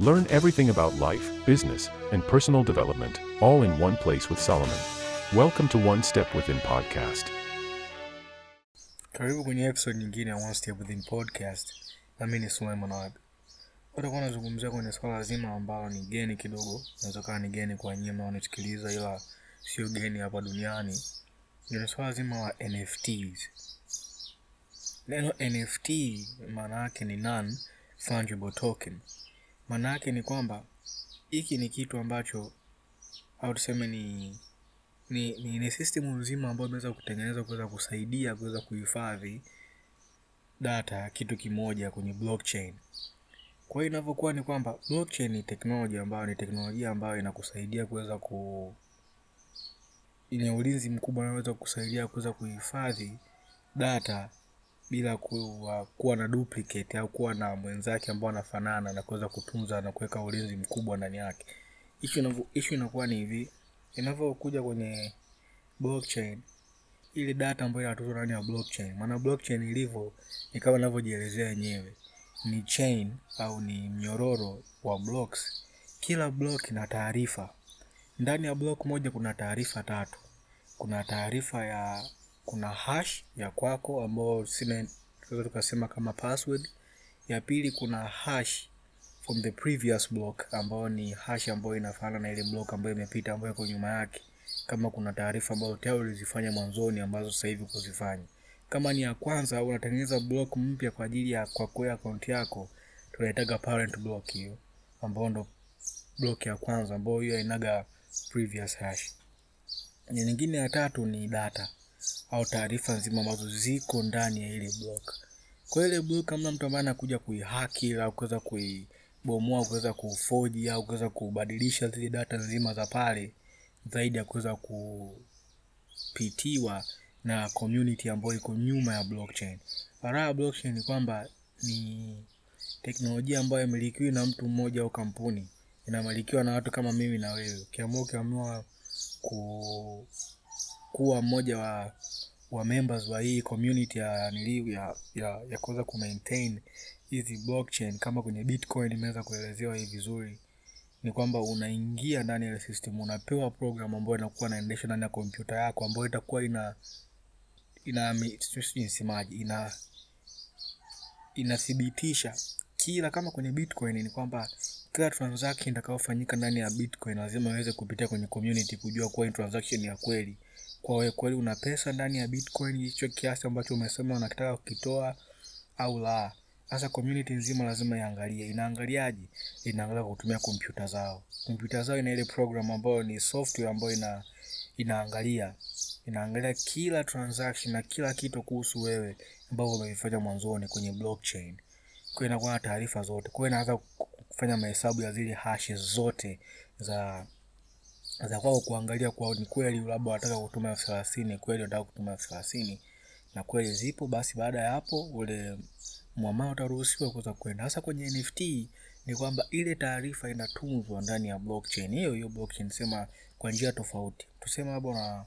Learn everything about life, business, and personal development, all in one place with Solomon. Welcome to One Step Within Podcast. Karibu kwenye episode nyingine ya One Step Within Podcast. Nami ni Suleiman Wahab. Utakuwa nazungumzia kwenye swala zima ambalo ni geni kidogo, inaweza kuwa ni geni kwa nyinyi mnaonisikiliza, ila sio geni hapa duniani. Ni swala zima la NFTs. Neno NFT maana yake ni non fungible token. Maana yake ni kwamba hiki ni kitu ambacho au tuseme ni ni, ni, ni system nzima ambayo imeweza kutengenezwa kuweza kusaidia kuweza kuhifadhi data kitu kimoja kwenye blockchain. Kwa hiyo inavyokuwa ni kwamba blockchain ni technology ambayo ni teknolojia ambayo inakusaidia kuweza ku ina ulinzi mkubwa unaweza kusaidia kuweza kuhifadhi data bila kuwa, kuwa na duplicate au kuwa na mwenzake ambao anafanana na kuweza kutunza na kuweka ulinzi mkubwa ndani yake. Issue inakuwa ni hivi, inavyokuja kwenye blockchain, ile data ambayo inatunzwa ndani ya blockchain, maana blockchain ilivyo ni kama inavyojielezea yenyewe, ni chain au ni mnyororo wa blocks. Kila block ina taarifa. Ndani ya block moja kuna taarifa tatu. Kuna taarifa ya kuna hash ya kwako ambayo sina tunaweza tukasema kama password. Ya pili kuna hash from the previous block ambayo ni hash ambayo inafanana na ile block ambayo imepita ambayo iko nyuma yake, kama kuna taarifa ambazo tayari ulizifanya mwanzoni ambazo sasa hivi kuzifanya. Kama ni ya kwanza unatengeneza block mpya kwa ajili ya kwa kwa account yako, tunaitaga parent block hiyo, ambayo ndo block ya kwanza ambayo hiyo inaga previous hash. Nyingine ya tatu ni data au taarifa nzima ambazo ziko ndani ya ile block. Kwa ile block kama mtu ambaye anakuja kuihaki au kuweza kuibomoa, kuweza kufoji au kuweza kubadilisha zile data nzima za pale, zaidi ya kuweza kupitiwa na community ambayo iko nyuma ya blockchain. Faraha ya blockchain ni kwamba ni teknolojia ambayo imilikiwi na mtu mmoja au kampuni, inamilikiwa na watu kama mimi na wewe. Ukiamua ukiamua ku kuwa mmoja wa wa members wa hii community ya niliu ya ya, ya kuweza ku maintain hizi blockchain kama kwenye Bitcoin imeweza kuelezewa hii vizuri, ni kwamba unaingia ndani ya system, unapewa program ambayo inakuwa inaendeshwa ndani ya kompyuta yako ambayo itakuwa ina ina nisemaje, ina inathibitisha kila kama kwenye Bitcoin ni kwamba kila transaction itakayofanyika ndani ya Bitcoin lazima iweze kupitia kwenye community kujua kuwa transaction ya kweli. Kwa wewe kweli una pesa ndani ya Bitcoin hicho kiasi ambacho umesema unataka kukitoa au la. Sasa community nzima lazima iangalie. Inaangaliaje? Inaangalia kwa kutumia kompyuta zao. Kompyuta zao ina ile program ambayo ni software ambayo ina inaangalia inaangalia kila transaction na kila kitu kuhusu wewe ambao umevifanya mwanzoni kwenye blockchain. Kwa inakuwa na taarifa zote. Kwa inaanza kufanya mahesabu ya zile hashes zote za za kwao kuangalia kwa ni kweli labda wanataka kutuma elfu thelathini kweli wanataka kutuma elfu thelathini na kweli zipo, basi baada ya hapo ule mwamala utaruhusiwa kuweza kwenda. Hasa kwenye NFT ni kwamba ile taarifa inatunzwa ndani ya blockchain hiyo hiyo blockchain, sema kwa njia tofauti. Tuseme labda una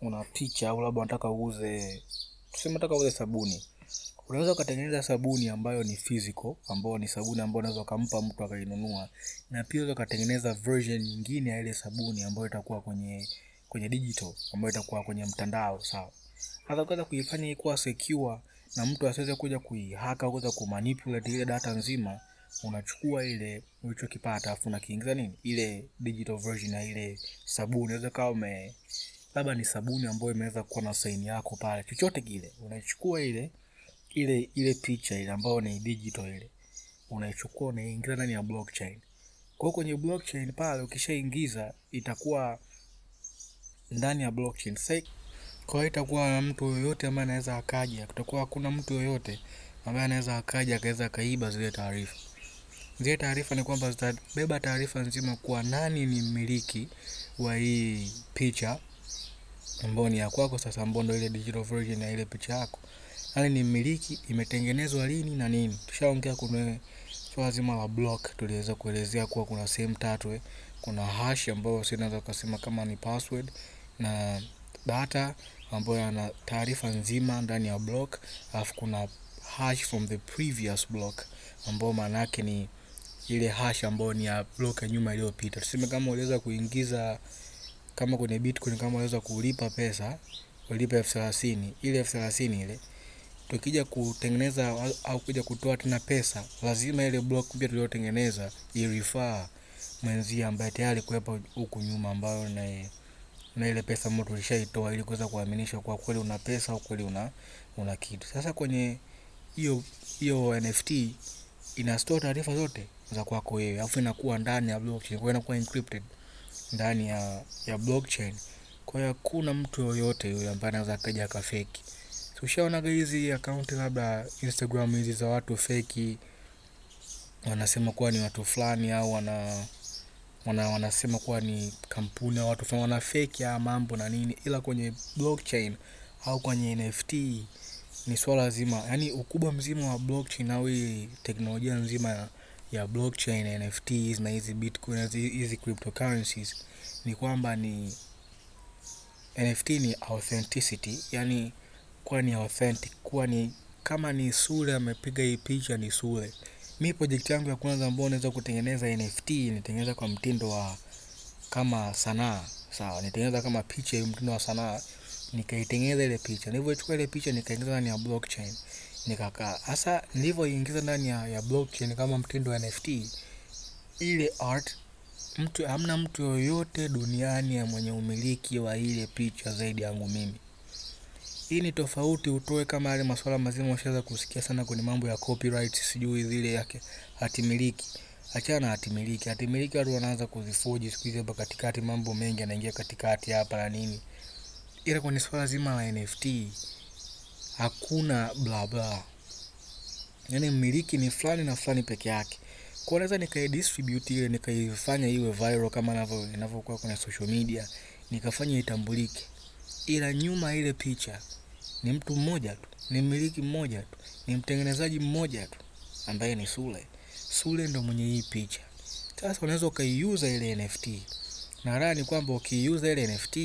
una picha au labda unataka uuze, tuseme unataka uuze sabuni unaweza ukatengeneza sabuni ambayo ni physical, ambayo ni sabuni ambayo unaweza ukampa mtu akainunua, na pia unaweza ukatengeneza version nyingine ya ile sabuni ambayo itakuwa kwenye kwenye digital, ambayo itakuwa kwenye mtandao, sawa. hata ukaweza kuifanya ikuwa secure na mtu asiweze kuja kuihaka, kuweza kumanipulate ile data nzima, unachukua ile ulichokipata afu unakiingiza nini, ile digital version ya ile sabuni. Unaweza kawa ume labda ni sabuni ambayo imeweza kuwa na saini yako pale, chochote kile, unachukua ile ile ile picha ile ambayo ni digital ile unaichukua unaingiza ndani ya blockchain. Kwa hiyo kwenye blockchain pale ukishaingiza itakuwa ndani ya blockchain. Sasa kwa hiyo itakuwa na mtu yoyote ambaye anaweza akaja, kutakuwa hakuna mtu yoyote ambaye anaweza akaja akaweza akaiba zile taarifa. Zile taarifa ni kwamba zitabeba taarifa nzima kuwa nani ni mmiliki wa hii picha ambayo ni ya kwako sasa, ambayo ndio ile digital version ya ile picha yako nani ni mmiliki, imetengenezwa lini na nini. Tushaongea kuna swala zima la block, tuliweza kuelezea kuwa kuna sehemu tatu eh. Kuna hash ambayo sisi tunaweza kusema kama ni password na data ambayo yana taarifa nzima ndani ya block, alafu kuna hash from the previous block ambayo maana yake ni ile hash ambayo ni ya block ya nyuma iliyopita. Tuseme kama uliweza kuingiza kama kwenye Bitcoin, kama uliweza kulipa pesa, ulipa elfu thelathini ile elfu thelathini ile tukija kutengeneza au kuja kutoa tena pesa, lazima ile block mpya tuliyotengeneza irifaa mwenzia ambaye tayari kuwepo huku nyuma, ambayo na na ile pesa ambayo tulishaitoa ili kuweza kuaminisha kwa kweli una pesa au kweli una una kitu. Sasa kwenye hiyo hiyo NFT ina store taarifa zote za kwako wewe, alafu inakuwa ndani ya blockchain, kwa inakuwa encrypted ndani ya ya blockchain. Kwa hiyo hakuna mtu yoyote yule ambaye anaweza akaja akafeki. Ushaonaga hizi akaunti labda Instagram hizi za watu feki wanasema kuwa ni watu fulani au wana wana wanasema kuwa ni kampuni au watu fulani wana feki ya mambo na nini, ila kwenye blockchain au kwenye NFT ni swala zima, yani ukubwa mzima wa blockchain au hii teknolojia nzima ya, ya blockchain, NFTs na hizi Bitcoin hizi cryptocurrencies ni kwamba ni NFT ni authenticity, yani kuwa ni authentic, kuwa ni kama ni Sule amepiga hii picha ni Sule. Mi project yangu ya kwanza ambayo naweza kutengeneza NFT nitengeneza kwa mtindo wa kama sanaa, sawa, nitengeneza kama picha hiyo mtindo wa sanaa, nikaitengeneza ile picha. Nilivyochukua ile picha nikaingiza ndani ya blockchain, nikakaa hasa, nilivyoingiza ndani ya, ya blockchain kama mtindo wa NFT, ile art mtu hamna mtu yoyote duniani ya mwenye umiliki wa ile picha zaidi yangu mimi. Hii ni tofauti utoe kama yale masuala mazima ushaweza kusikia sana kwenye mambo ya copyright, sijui zile yake hatimiliki. Achana na hatimiliki. Hatimiliki watu wanaanza kuzifoji siku hizi hapa katikati, mambo mengi yanaingia katikati hapa na nini. Ila kwenye swala zima la NFT hakuna bla bla. Yaani mmiliki ni fulani na fulani peke yake. Kwa naweza nikaidistribute ile nikaifanya iwe viral kama inavyokuwa kwenye social media, nikafanya itambulike. Ila nyuma ile picha ni mtu mmoja tu, ni mmiliki mmoja tu, ni mtengenezaji mmoja tu ambaye ni Sule. Sule ndo mwenye hii picha. Sasa unaweza ukaiuza ile NFT, na raha ni kwamba ukiiuza ile NFT,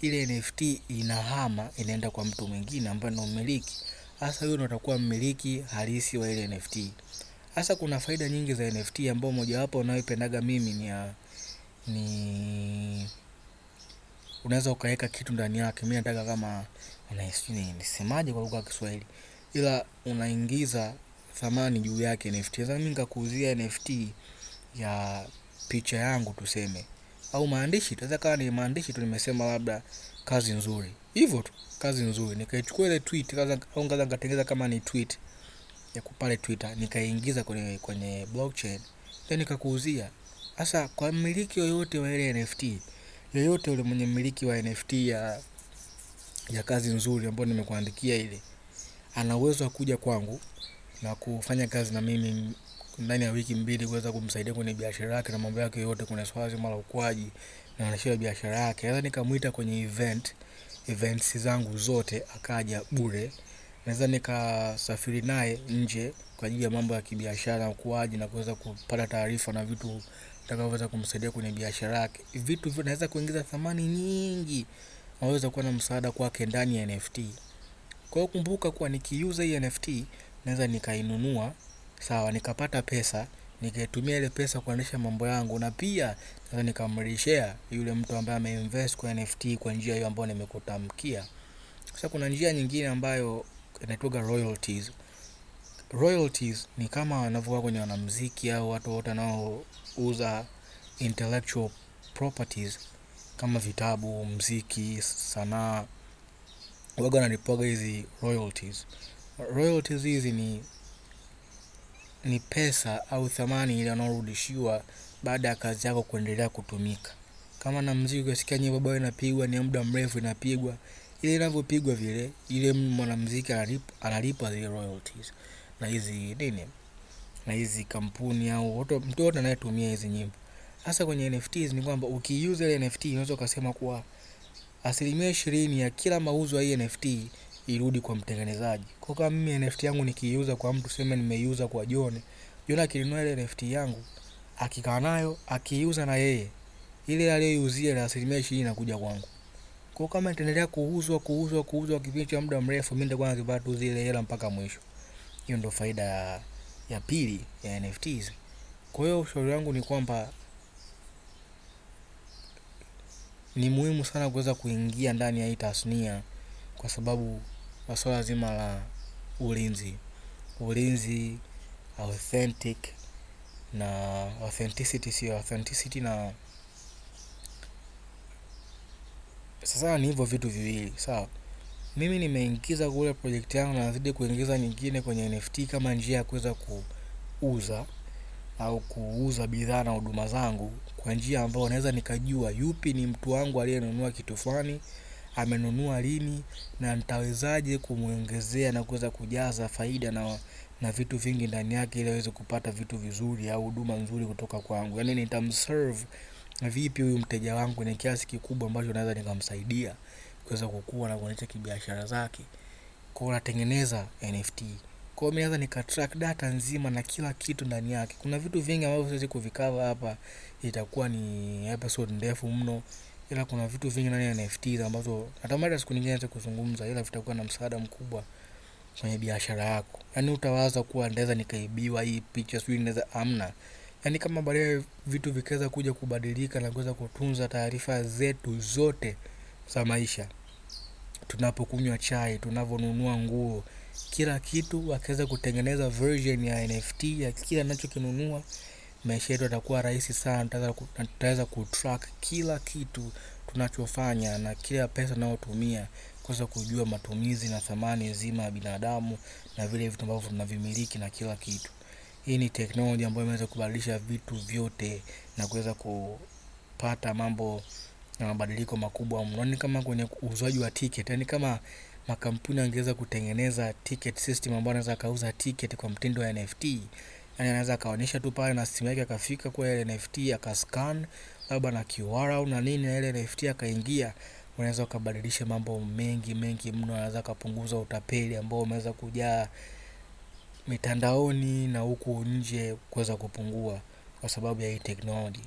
ile NFT inahama inaenda kwa mtu mwingine ambaye ndo mmiliki. hasa. huyo ndo atakuwa mmiliki halisi wa ile NFT. Hasa kuna faida nyingi za NFT ambao mojawapo unayoipendaga mimi ni ya ni unaweza ukaweka kitu ndani yake. Mimi nataka kama nisemaje kwa lugha ya Kiswahili, ila unaingiza thamani juu yake NFT. Sasa mimi nikakuuzia NFT ya picha yangu tuseme, au maandishi. Sasa kawa ni maandishi tu, nimesema labda kazi nzuri, hivyo tu, kazi nzuri. Nikaichukua ile tweet au ngaza nikatengeneza kama ni tweet ya kupale Twitter, nikaingiza kwenye kwenye blockchain, then nikakuuzia. Sasa kwa mmiliki yoyote wa ile NFT yoyote yule mwenye mmiliki wa NFT ya ya kazi nzuri ambayo nimekuandikia ile, ana uwezo wa kuja kwangu na kufanya kazi na mimi ndani ya wiki mbili, kuweza kumsaidia kwenye biashara yake na mambo yake yote, Kuna swala zima la ukuaji na anashia biashara yake. Naweza nikamwita kwenye event events zangu zote, akaja bure. Naweza nikasafiri naye nje kwa ajili ya mambo ya kibiashara ukuaji na kuweza kupata taarifa na vitu vitakavyoweza kumsaidia kwenye biashara yake. Vitu hivyo naweza kuingiza thamani nyingi, naweza kuwa na msaada kwake ndani ya NFT. Kwa hiyo kumbuka kuwa nikiuza hii NFT naweza nikainunua, sawa, nikapata pesa, nikaitumia ile pesa kuendesha mambo yangu, na pia naweza nikamrejeshea yule mtu ambaye ameinvest kwa NFT kwa njia hiyo ambayo nimekutamkia. Sasa kuna njia nyingine ambayo inaitwa royalties. Royalties ni kama wanavyokuwa kwenye wanamuziki au watu wote wanaouza intellectual properties kama vitabu, mziki, sanaa, waga wanalipoga hizi royalties. Royalties hizi ni ni pesa au thamani ile wanaorudishiwa baada ya kazi yako kuendelea kutumika. Kama na mziki ukisikia nyimbo ambayo inapigwa ni muda mrefu inapigwa, ile inavyopigwa vile, ile mwanamuziki analipwa zile royalties na hizi nini, na hizi kampuni au mtu yote anayetumia hizi nyimbo. Sasa kwenye NFTs ni kwamba ukiuza ile NFT unaweza ukasema kuwa asilimia ishirini ya kila mauzo ya hii NFT irudi kwa mtengenezaji. Kwa kama mimi NFT yangu nikiiuza kwa mtu, sema nimeiuza kwa John, John akinunua ile NFT yangu akikaa nayo akiiuza na yeye ile aliyoiuzia ile asilimia ishirini inakuja kwangu. Kwa kama itaendelea kuuzwa kuuzwa kuuzwa kipindi cha muda mrefu, mimi nitakuwa nazipata tu zile hela mpaka mwisho. Hiyo ndo faida ya, ya pili ya NFTs. Kwa hiyo ushauri wangu ni kwamba ni muhimu sana kuweza kuingia ndani ya hii tasnia kwa sababu wa swala zima la ulinzi, ulinzi authentic na authenticity, sio authenticity na sasa ni hivyo vitu viwili sawa. Mimi nimeingiza kule project yangu na nazidi kuingiza nyingine kwenye NFT kama njia ya kuweza kuuza au kuuza bidhaa na huduma zangu kwa njia ambayo naweza nikajua yupi ni mtu wangu aliyenunua kitu fulani, amenunua lini na nitawezaje kumwongezea na kuweza kujaza faida na na vitu vingi ndani yake ili aweze kupata vitu vizuri au huduma nzuri kutoka kwangu. Yaani nitamserve vipi huyu mteja wangu ni kiasi kikubwa ambacho naweza nikamsaidia kuweza kukua na kuonyesha kibiashara zake. kwao natengeneza NFT. kwao mi naweza nikatrack data nzima na kila kitu ndani yake. Kuna vitu vingi ambavyo siwezi kuvikava hapa, itakuwa ni episode ndefu mno, ila kuna vitu vingi ndani ya NFT ambazo natamani siku nyingine niweze kuzungumza, ila vitakuwa na msaada mkubwa kwenye biashara yako. Yaani utawaza kuwa ndaweza nikaibiwa hii picha, sijui naweza amna. Yaani kama baadaye vitu vikaweza kuja kubadilika na kuweza kutunza taarifa zetu zote za maisha, tunapokunywa chai, tunavyonunua nguo, kila kitu wakiweza kutengeneza version ya NFT ya kila anachokinunua, maisha yetu yatakuwa rahisi sana. Tutaweza ku- kutrack kila kitu tunachofanya na kila pesa tunayotumia kuweza kujua matumizi na thamani nzima ya binadamu na vile vitu ambavyo tunavimiliki na kila kitu. Hii ni teknolojia ambayo imeweza kubadilisha vitu vyote na kuweza kupata mambo na mabadiliko makubwa mno. Ni kama kwenye uuzaji wa ticket, yani kama makampuni angeweza kutengeneza ticket system ambayo anaweza akauza ticket kwa mtindo wa NFT. Yani anaweza akaonyesha tu pale na simu yake akafika kwa ile NFT akascan labda na QR au na nini na ile NFT akaingia, unaweza ukabadilisha mambo mengi mengi mno. Anaweza akapunguza utapeli ambao umeweza kujaa mitandaoni na huku nje kuweza kupungua kwa sababu ya hii teknoloji.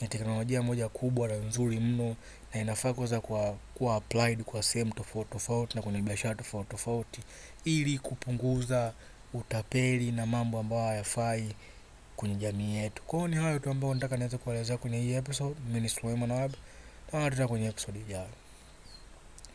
Ni teknolojia moja kubwa na nzuri mno na inafaa kuweza kuwa, applied kwa sehemu tofauti tofauti na kwenye biashara tofauti tofauti ili kupunguza utapeli na mambo ambayo hayafai kwenye jamii yetu. Kwa hiyo ni hayo tu ambayo nataka niweze kuelezea kwenye hii episode. Mimi ni Suleiman Wahab na tutaenda kwenye episode ijayo.